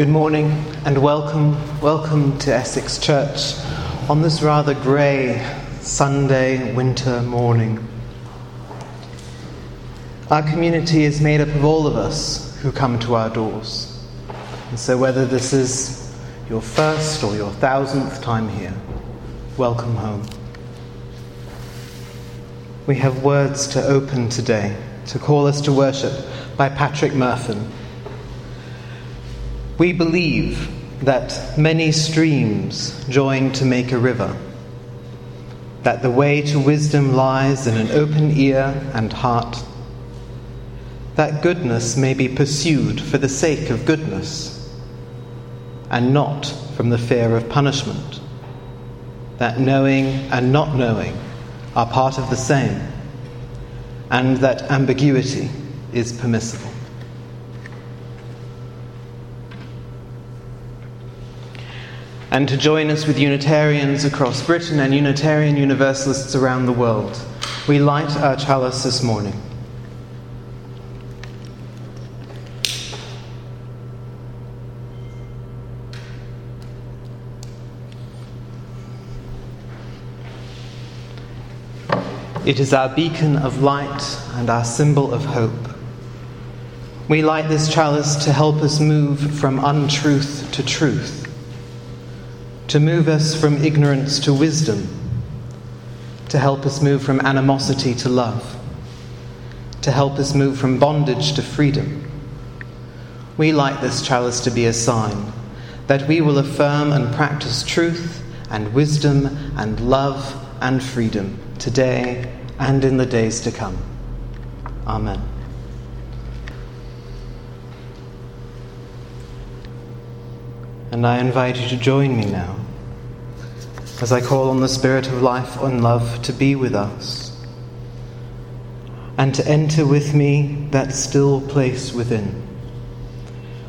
Good morning and welcome, welcome to Essex Church on this rather grey Sunday winter morning. Our community is made up of all of us who come to our doors. And so, whether this is your first or your thousandth time here, welcome home. We have words to open today to call us to worship by Patrick Murfin. We believe that many streams join to make a river, that the way to wisdom lies in an open ear and heart, that goodness may be pursued for the sake of goodness, and not from the fear of punishment, that knowing and not knowing are part of the same, and that ambiguity is permissible. And to join us with Unitarians across Britain and Unitarian Universalists around the world. We light our chalice this morning. It is our beacon of light and our symbol of hope. We light this chalice to help us move from untruth to truth to move us from ignorance to wisdom, to help us move from animosity to love, to help us move from bondage to freedom. We like this chalice to be a sign that we will affirm and practice truth and wisdom and love and freedom today and in the days to come. Amen. And I invite you to join me now as I call on the Spirit of life and love to be with us and to enter with me that still place within,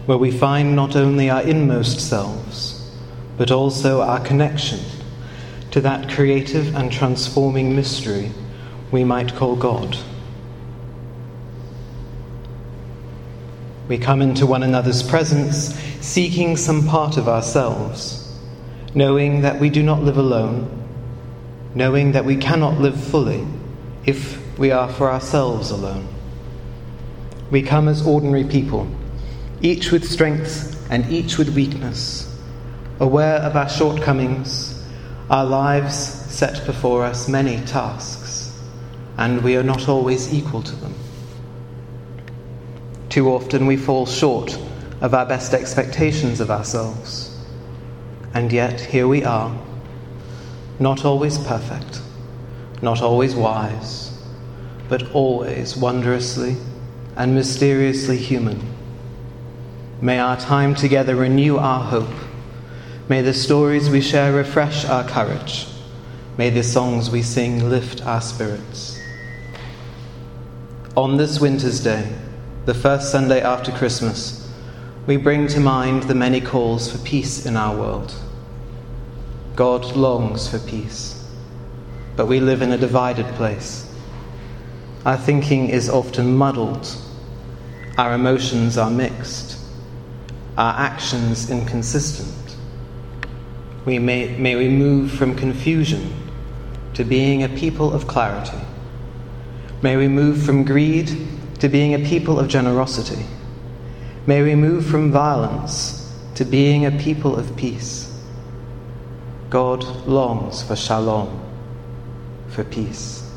where we find not only our inmost selves, but also our connection to that creative and transforming mystery we might call God. We come into one another's presence seeking some part of ourselves knowing that we do not live alone, knowing that we cannot live fully if we are for ourselves alone. We come as ordinary people, each with strengths and each with weakness, aware of our shortcomings, our lives set before us many tasks, and we are not always equal to them. Too often we fall short of our best expectations of ourselves and yet here we are, not always perfect, not always wise, but always wondrously and mysteriously human. May our time together renew our hope. May the stories we share refresh our courage. May the songs we sing lift our spirits. On this winter's day, the first Sunday after Christmas, we bring to mind the many calls for peace in our world. God longs for peace, but we live in a divided place. Our thinking is often muddled, our emotions are mixed, our actions inconsistent. We may, may we move from confusion to being a people of clarity. May we move from greed to being a people of generosity. May we move from violence to being a people of peace. God longs for shalom, for peace.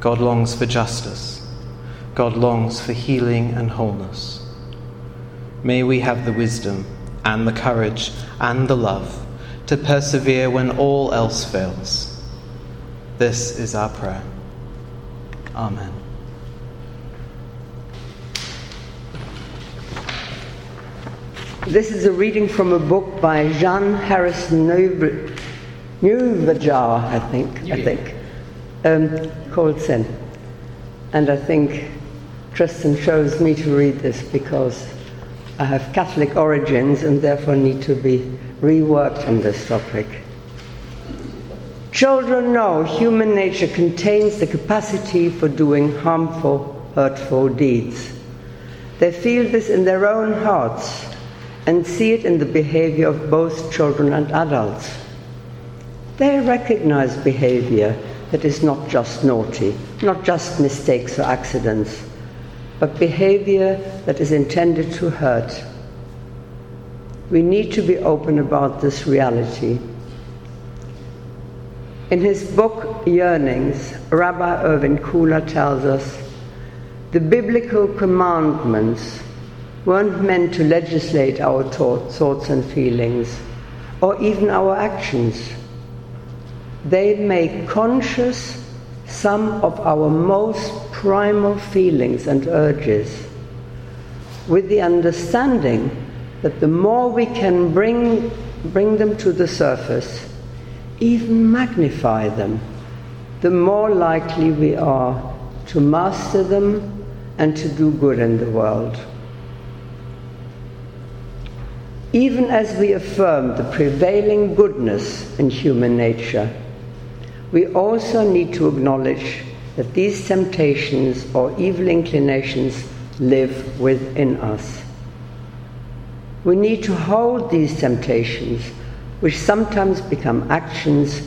God longs for justice. God longs for healing and wholeness. May we have the wisdom and the courage and the love to persevere when all else fails. This is our prayer. Amen. This is a reading from a book by Jean Harrison Nieuwejaar, I think, I think, um, called Sin. And I think Tristan chose me to read this because I have Catholic origins and therefore need to be reworked on this topic. Children know human nature contains the capacity for doing harmful, hurtful deeds. They feel this in their own hearts and see it in the behavior of both children and adults. They recognize behavior that is not just naughty, not just mistakes or accidents, but behavior that is intended to hurt. We need to be open about this reality. In his book Yearnings, Rabbi Irwin Kula tells us the biblical commandments weren't meant to legislate our thoughts and feelings or even our actions. They make conscious some of our most primal feelings and urges with the understanding that the more we can bring, bring them to the surface, even magnify them, the more likely we are to master them and to do good in the world. Even as we affirm the prevailing goodness in human nature, we also need to acknowledge that these temptations or evil inclinations live within us. We need to hold these temptations, which sometimes become actions,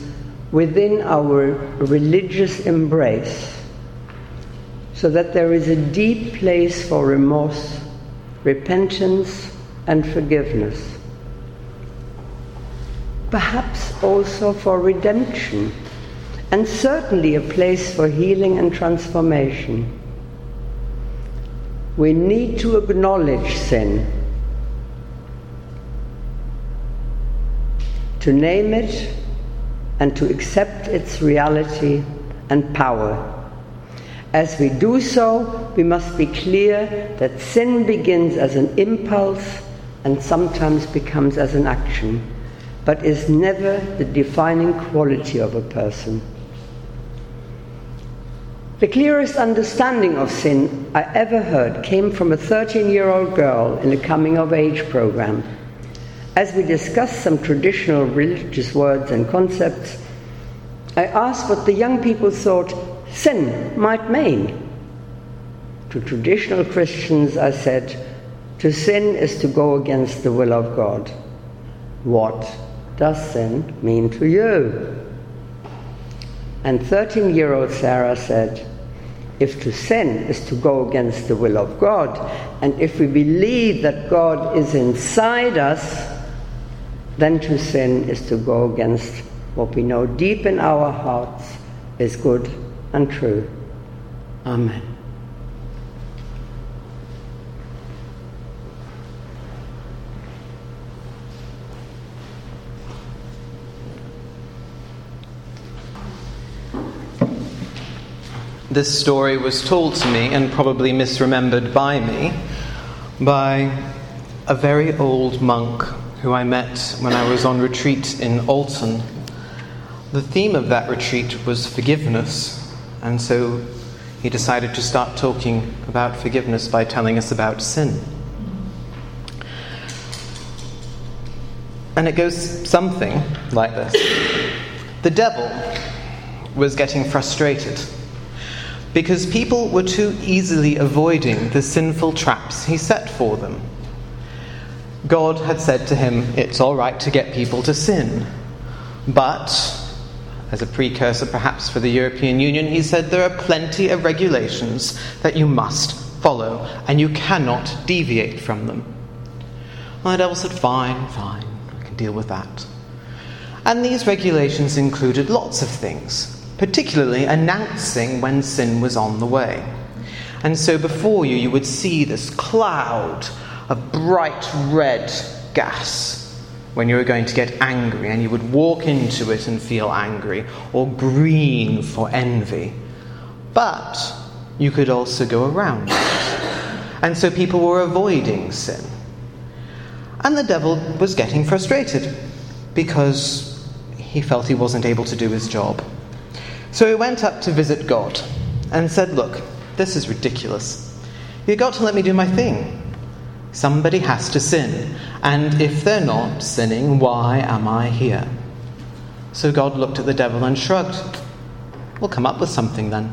within our religious embrace, so that there is a deep place for remorse, repentance, and forgiveness. Perhaps also for redemption, and certainly a place for healing and transformation. We need to acknowledge sin, to name it, and to accept its reality and power. As we do so, we must be clear that sin begins as an impulse and sometimes becomes as an action, but is never the defining quality of a person. The clearest understanding of sin I ever heard came from a 13 year old girl in a coming of age program. As we discussed some traditional religious words and concepts, I asked what the young people thought sin might mean. To traditional Christians, I said, to sin is to go against the will of God. What does sin mean to you? And 13 year old Sarah said, if to sin is to go against the will of God, and if we believe that God is inside us, then to sin is to go against what we know deep in our hearts is good and true. Amen. This story was told to me and probably misremembered by me by a very old monk who I met when I was on retreat in Alton. The theme of that retreat was forgiveness, and so he decided to start talking about forgiveness by telling us about sin. And it goes something like this The devil was getting frustrated because people were too easily avoiding the sinful traps he set for them. God had said to him, It's all right to get people to sin. But, as a precursor perhaps for the European Union, he said there are plenty of regulations that you must follow, and you cannot deviate from them. And the devil said, Fine, fine, I can deal with that. And these regulations included lots of things particularly announcing when sin was on the way. And so before you, you would see this cloud of bright red gas when you were going to get angry, and you would walk into it and feel angry, or green for envy. But you could also go around it. And so people were avoiding sin. And the devil was getting frustrated because he felt he wasn't able to do his job. So he went up to visit God and said, Look, this is ridiculous. You've got to let me do my thing. Somebody has to sin, and if they're not sinning, why am I here? So God looked at the devil and shrugged. We'll come up with something then.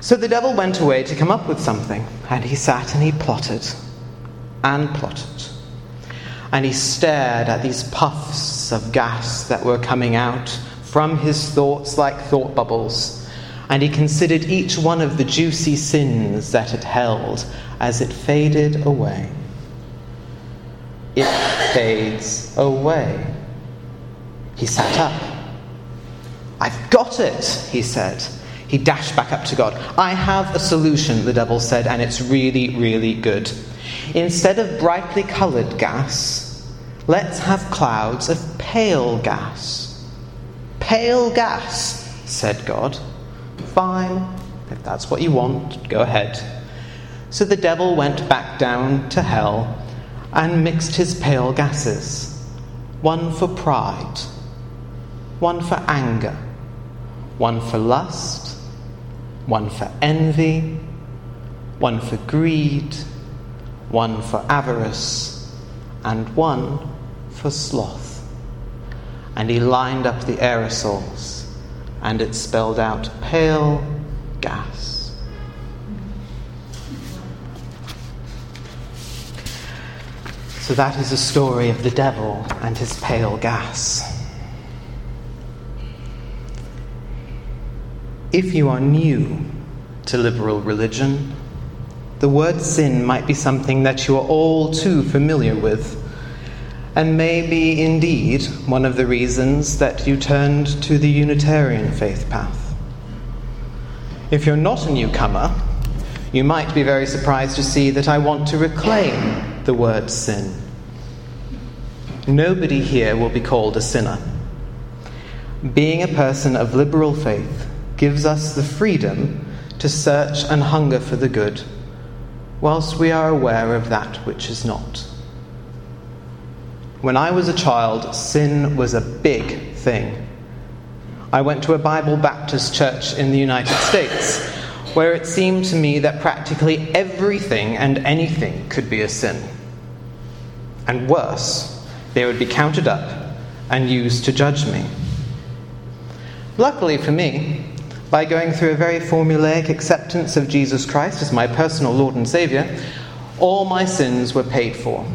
So the devil went away to come up with something, and he sat and he plotted. and plotted. And he stared at these puffs of gas that were coming out from his thoughts like thought bubbles, and he considered each one of the juicy sins that it held as it faded away. It fades away. He sat up. I've got it, he said. He dashed back up to God. I have a solution, the devil said, and it's really, really good. Instead of brightly coloured gas, let's have clouds of pale gas. Pale gas, said God. Fine, if that's what you want, go ahead. So the devil went back down to hell and mixed his pale gases one for pride, one for anger, one for lust, one for envy, one for greed, one for avarice, and one for sloth. And he lined up the aerosols, and it spelled out pale gas. So that is the story of the devil and his pale gas. If you are new to liberal religion, the word sin might be something that you are all too familiar with, and may be indeed one of the reasons that you turned to the Unitarian faith path. If you're not a newcomer, you might be very surprised to see that I want to reclaim the word sin. Nobody here will be called a sinner. Being a person of liberal faith gives us the freedom to search and hunger for the good, whilst we are aware of that which is not. When I was a child, sin was a big thing. I went to a Bible Baptist church in the United States where it seemed to me that practically everything and anything could be a sin. And worse, they would be counted up and used to judge me. Luckily for me, by going through a very formulaic acceptance of Jesus Christ as my personal Lord and Saviour, all my sins were paid for.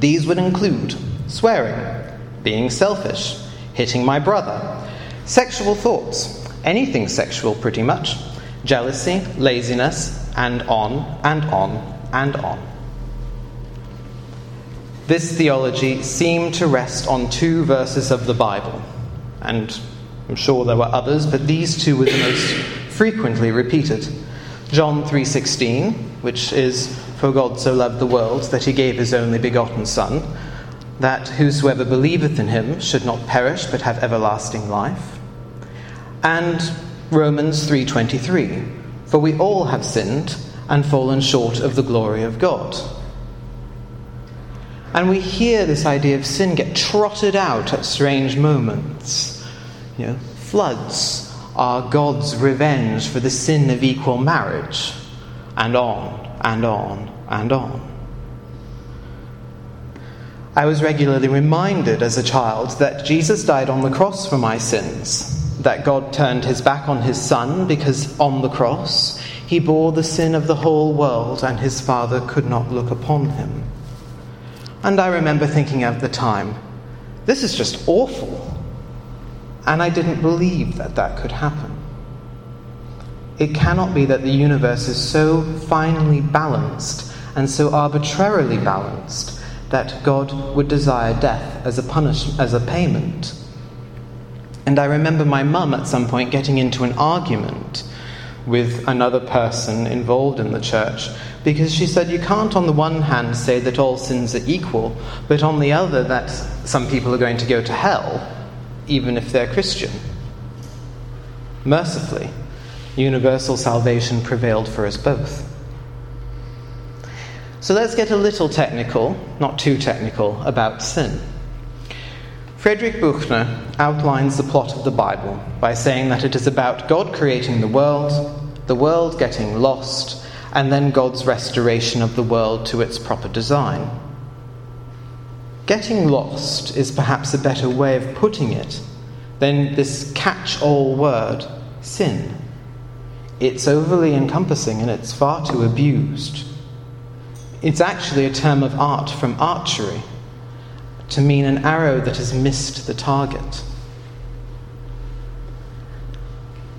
These would include swearing, being selfish, hitting my brother, sexual thoughts, anything sexual pretty much, jealousy, laziness, and on and on and on. This theology seemed to rest on two verses of the Bible, and I'm sure there were others, but these two were the most frequently repeated. John 3:16, which is for God so loved the world that he gave his only begotten son, that whosoever believeth in him should not perish but have everlasting life. And Romans 3:23, for we all have sinned and fallen short of the glory of God. And we hear this idea of sin get trotted out at strange moments. You know, floods are God's revenge for the sin of equal marriage, and on and on and on. I was regularly reminded as a child that Jesus died on the cross for my sins, that God turned his back on his Son because on the cross he bore the sin of the whole world and his Father could not look upon him. And I remember thinking at the time, this is just awful. And I didn't believe that that could happen. It cannot be that the universe is so finely balanced and so arbitrarily balanced that God would desire death as a punish as a payment. And I remember my mum at some point getting into an argument with another person involved in the church because she said you can't on the one hand say that all sins are equal, but on the other that some people are going to go to hell even if they're Christian. Mercifully, universal salvation prevailed for us both. So let's get a little technical, not too technical, about sin. Frederick Buechner outlines the plot of the Bible by saying that it is about God creating the world, the world getting lost, and then God's restoration of the world to its proper design. Getting lost is perhaps a better way of putting it than this catch all word, sin. It's overly encompassing and it's far too abused. it's actually a term of art from archery to mean an arrow that has missed the target.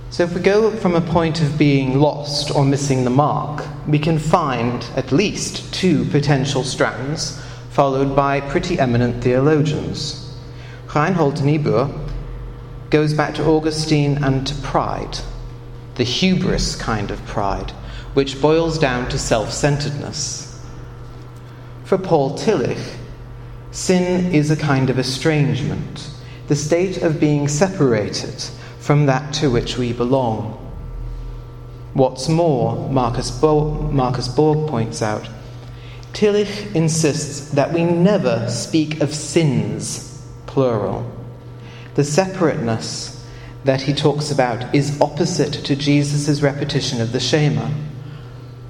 So, if we go from a point of being lost or missing the mark, we can find at least two potential strands, followed by pretty eminent theologians. Reinhold Niebuhr goes back to Augustine and to pride, the hubris kind of pride, which boils down to self centeredness. For Paul Tillich, sin is a kind of estrangement, the state of being separated from that to which we belong. What's more, Marcus, Bo- Marcus Borg points out, Tillich insists that we never speak of sins, plural. The separateness that he talks about is opposite to Jesus' repetition of the Shema.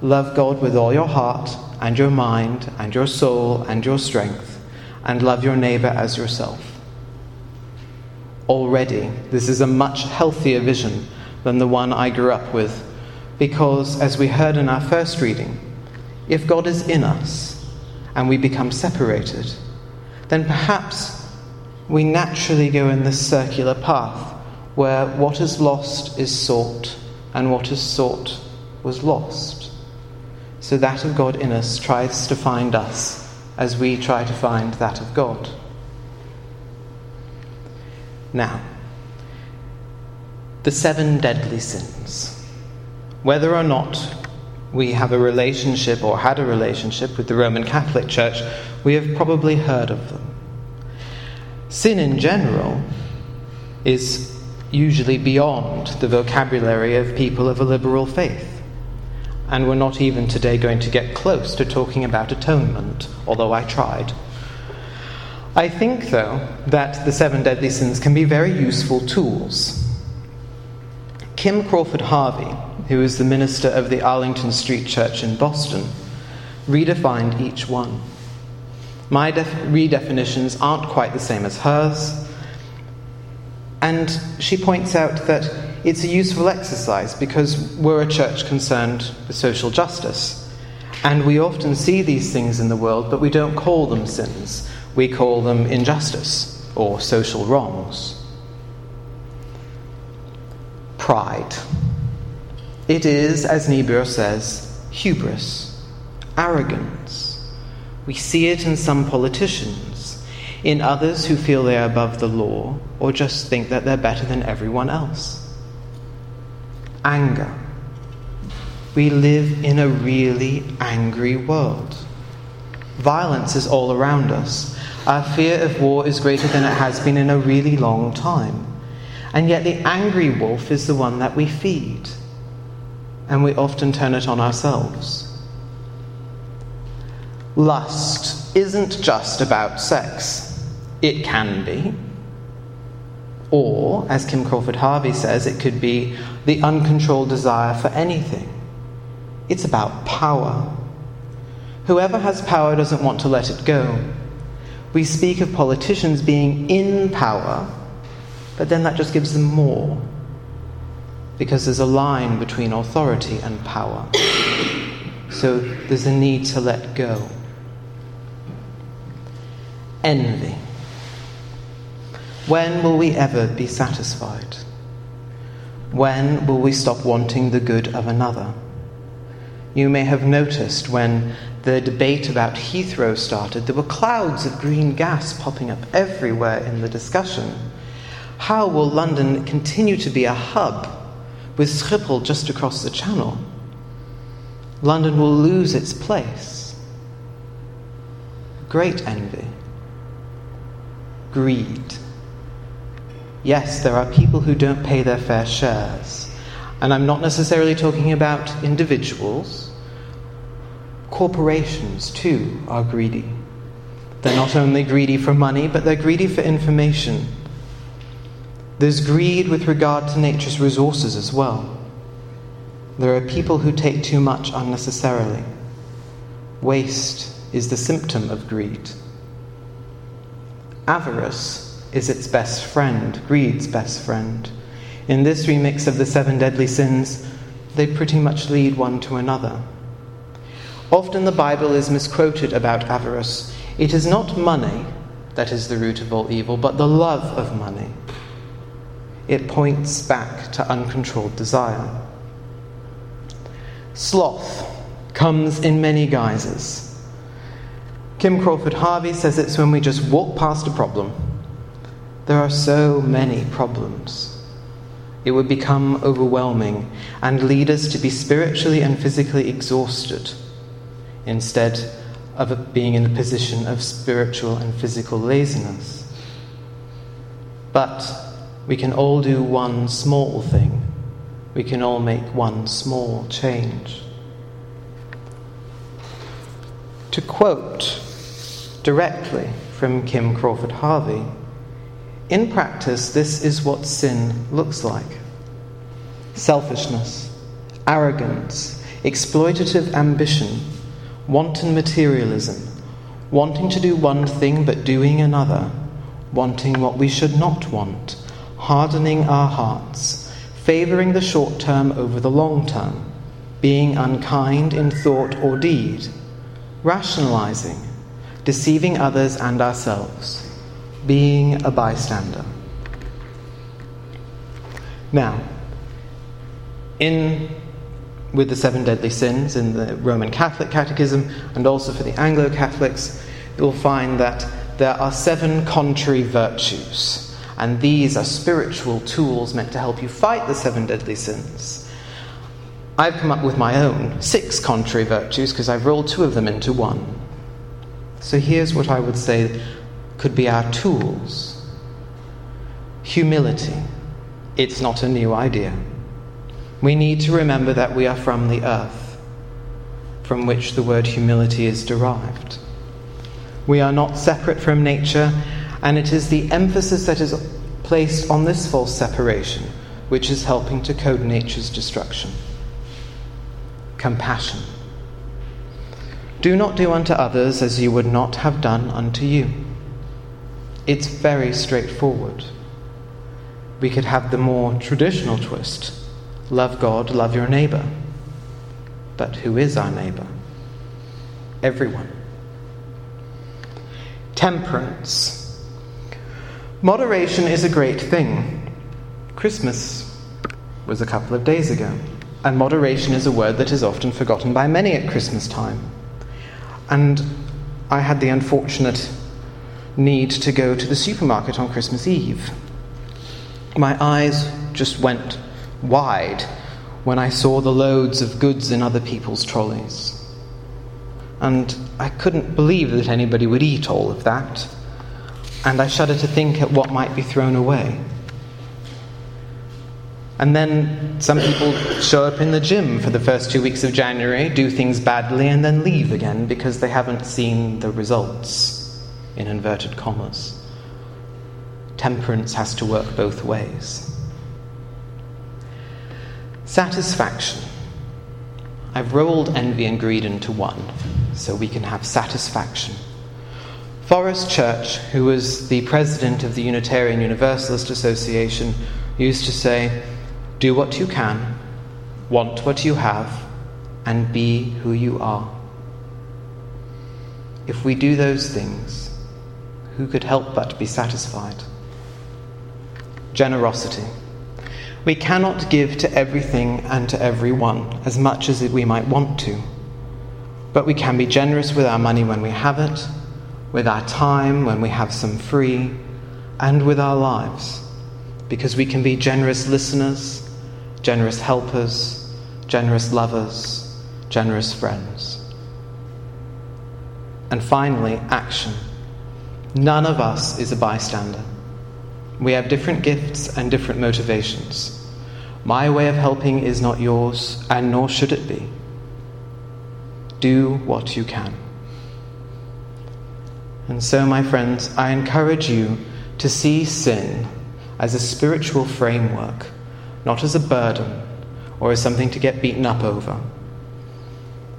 Love God with all your heart and your mind and your soul and your strength, and love your neighbor as yourself. Already, this is a much healthier vision than the one I grew up with, because, as we heard in our first reading, if God is in us and we become separated, then perhaps we naturally go in this circular path where what is lost is sought and what is sought was lost. So that of God in us tries to find us as we try to find that of God. Now, the seven deadly sins. Whether or not we have a relationship or had a relationship with the Roman Catholic Church, we have probably heard of them. Sin in general is usually beyond the vocabulary of people of a liberal faith and we're not even today going to get close to talking about atonement, although I tried. I think, though, that the seven deadly sins can be very useful tools. Kim Crawford Harvie, who is the minister of the Arlington Street Church in Boston, redefined each one. My def- redefinitions aren't quite the same as hers, and she points out that it's a useful exercise because we're a church concerned with social justice. And we often see these things in the world, but we don't call them sins. We call them injustice or social wrongs. Pride. It is, as Niebuhr says, hubris, arrogance. We see it in some politicians, in others who feel they are above the law or just think that they're better than everyone else anger. We live in a really angry world. Violence is all around us. Our fear of war is greater than it has been in a really long time. And yet, the angry wolf is the one that we feed. And we often turn it on ourselves. Lust isn't just about sex, it can be. Or, as Kim Crawford Harvie says, it could be the uncontrolled desire for anything. It's about power. Whoever has power doesn't want to let it go. We speak of politicians being in power, but then that just gives them more. Because there's a line between authority and power. So there's a need to let go. Envy. When will we ever be satisfied? When will we stop wanting the good of another? You may have noticed when the debate about Heathrow started, there were clouds of green gas popping up everywhere in the discussion. How will London continue to be a hub with Schiphol just across the channel? London will lose its place. Great envy, greed Yes, there are people who don't pay their fair shares. And I'm not necessarily talking about individuals. Corporations, too, are greedy. They're not only greedy for money, but they're greedy for information. There's greed with regard to nature's resources as well. There are people who take too much unnecessarily. Waste is the symptom of greed. Avarice is its best friend, greed's best friend. In this remix of the seven deadly sins, they pretty much lead one to another. Often the Bible is misquoted about avarice. It is not money that is the root of all evil, but the love of money. It points back to uncontrolled desire. Sloth comes in many guises. Kim Crawford Harvie says it's when we just walk past a problem. There are so many problems. It would become overwhelming and lead us to be spiritually and physically exhausted instead of being in a position of spiritual and physical laziness. But we can all do one small thing. We can all make one small change. To quote directly from Kim Crawford Harvie, in practice, this is what sin looks like. Selfishness, arrogance, exploitative ambition, wanton materialism, wanting to do one thing but doing another, wanting what we should not want, hardening our hearts, favouring the short term over the long term, being unkind in thought or deed, rationalising, deceiving others and ourselves being a bystander. Now, in with the seven deadly sins in the Roman Catholic Catechism and also for the Anglo Catholics, you'll find that there are seven contrary virtues, and these are spiritual tools meant to help you fight the seven deadly sins. I've come up with my own six contrary virtues because I've rolled two of them into one. So here's what I would say could be our tools. Humility. It's not a new idea. We need to remember that we are from the earth, from which the word humility is derived. We are not separate from nature, and it is the emphasis that is placed on this false separation which is helping to code nature's destruction. Compassion. Do not do unto others as you would not have done unto you. It's very straightforward. We could have the more traditional twist love God, love your neighbor. But who is our neighbor? Everyone. Temperance. Moderation is a great thing. Christmas was a couple of days ago, and moderation is a word that is often forgotten by many at Christmas time. And I had the unfortunate need to go to the supermarket on Christmas Eve. My eyes just went wide when I saw the loads of goods in other people's trolleys. And I couldn't believe that anybody would eat all of that, and I shudder to think at what might be thrown away. And then some people show up in the gym for the first two weeks of January, do things badly, and then leave again because they haven't seen the results in inverted commas. Temperance has to work both ways. Satisfaction. I've rolled envy and greed into one so we can have satisfaction. Forrest Church, who was the president of the Unitarian Universalist Association, used to say, Do what you can, want what you have, and be who you are. If we do those things, who could help but be satisfied? Generosity. We cannot give to everything and to everyone as much as we might want to, but we can be generous with our money when we have it, with our time when we have some free, and with our lives, because we can be generous listeners, generous helpers, generous lovers, generous friends. And finally, action. None of us is a bystander. We have different gifts and different motivations. My way of helping is not yours, and nor should it be. Do what you can. And so, my friends, I encourage you to see sin as a spiritual framework, not as a burden or as something to get beaten up over.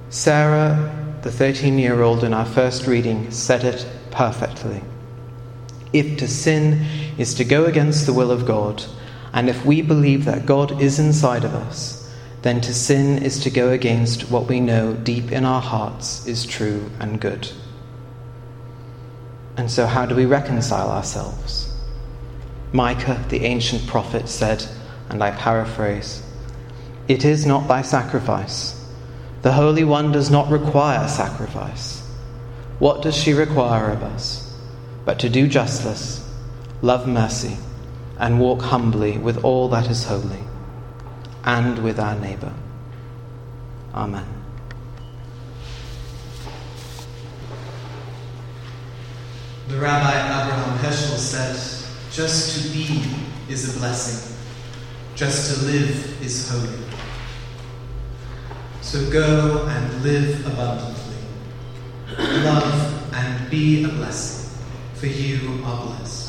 Sarah, the 13 year old in our first reading, said it perfectly. If to sin is to go against the will of God, and if we believe that God is inside of us, then to sin is to go against what we know deep in our hearts is true and good. And so, how do we reconcile ourselves? Micah, the ancient prophet, said, and I paraphrase, It is not by sacrifice. The Holy One does not require sacrifice. What does she require of us? But to do justice, love mercy, and walk humbly with all that is holy, and with our neighbour. Amen. The Rabbi Abraham Heschel said, Just to be is a blessing, just to live is holy. So go and live abundantly. Love and be a blessing, for you are blessed.